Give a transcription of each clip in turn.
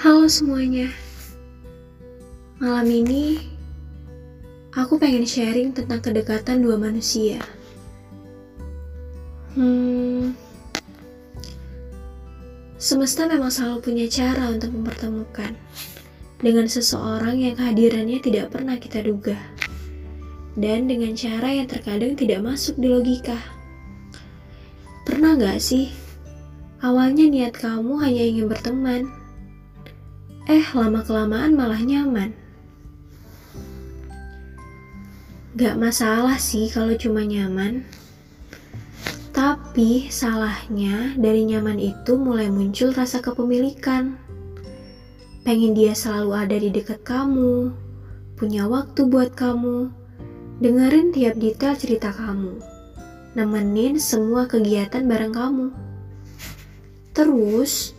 Halo semuanya. Malam ini aku pengen sharing tentang kedekatan dua manusia. Hmm, semesta memang selalu punya cara untuk mempertemukan dengan seseorang yang kehadirannya tidak pernah kita duga, dan dengan cara yang terkadang tidak masuk di logika. Pernah gak sih, awalnya niat kamu hanya ingin berteman, eh lama-kelamaan malah nyaman? Gak masalah sih kalau cuma nyaman, tapi salahnya dari nyaman itu mulai muncul rasa kepemilikan. Pengen dia selalu ada di dekat kamu, punya waktu buat kamu, dengerin tiap detail cerita kamu nemenin semua kegiatan bareng kamu. Terus,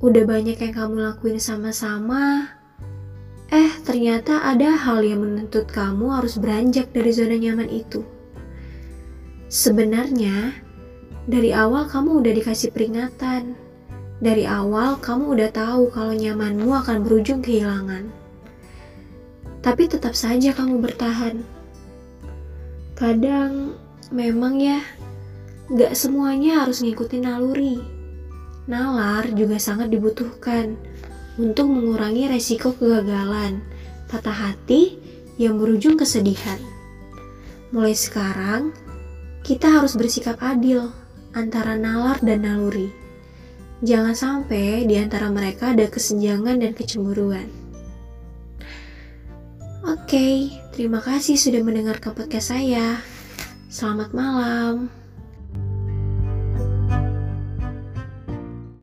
udah banyak yang kamu lakuin sama-sama. Eh, ternyata ada hal yang menuntut kamu harus beranjak dari zona nyaman itu. Sebenarnya, dari awal kamu udah dikasih peringatan. Dari awal kamu udah tahu kalau nyamanmu akan berujung kehilangan. Tapi tetap saja kamu bertahan. Kadang Memang ya, gak semuanya harus ngikutin naluri. Nalar juga sangat dibutuhkan untuk mengurangi resiko kegagalan, patah hati yang berujung kesedihan. Mulai sekarang, kita harus bersikap adil antara nalar dan naluri. Jangan sampai di antara mereka ada kesenjangan dan kecemburuan. Oke, terima kasih sudah mendengarkan podcast saya. Selamat malam.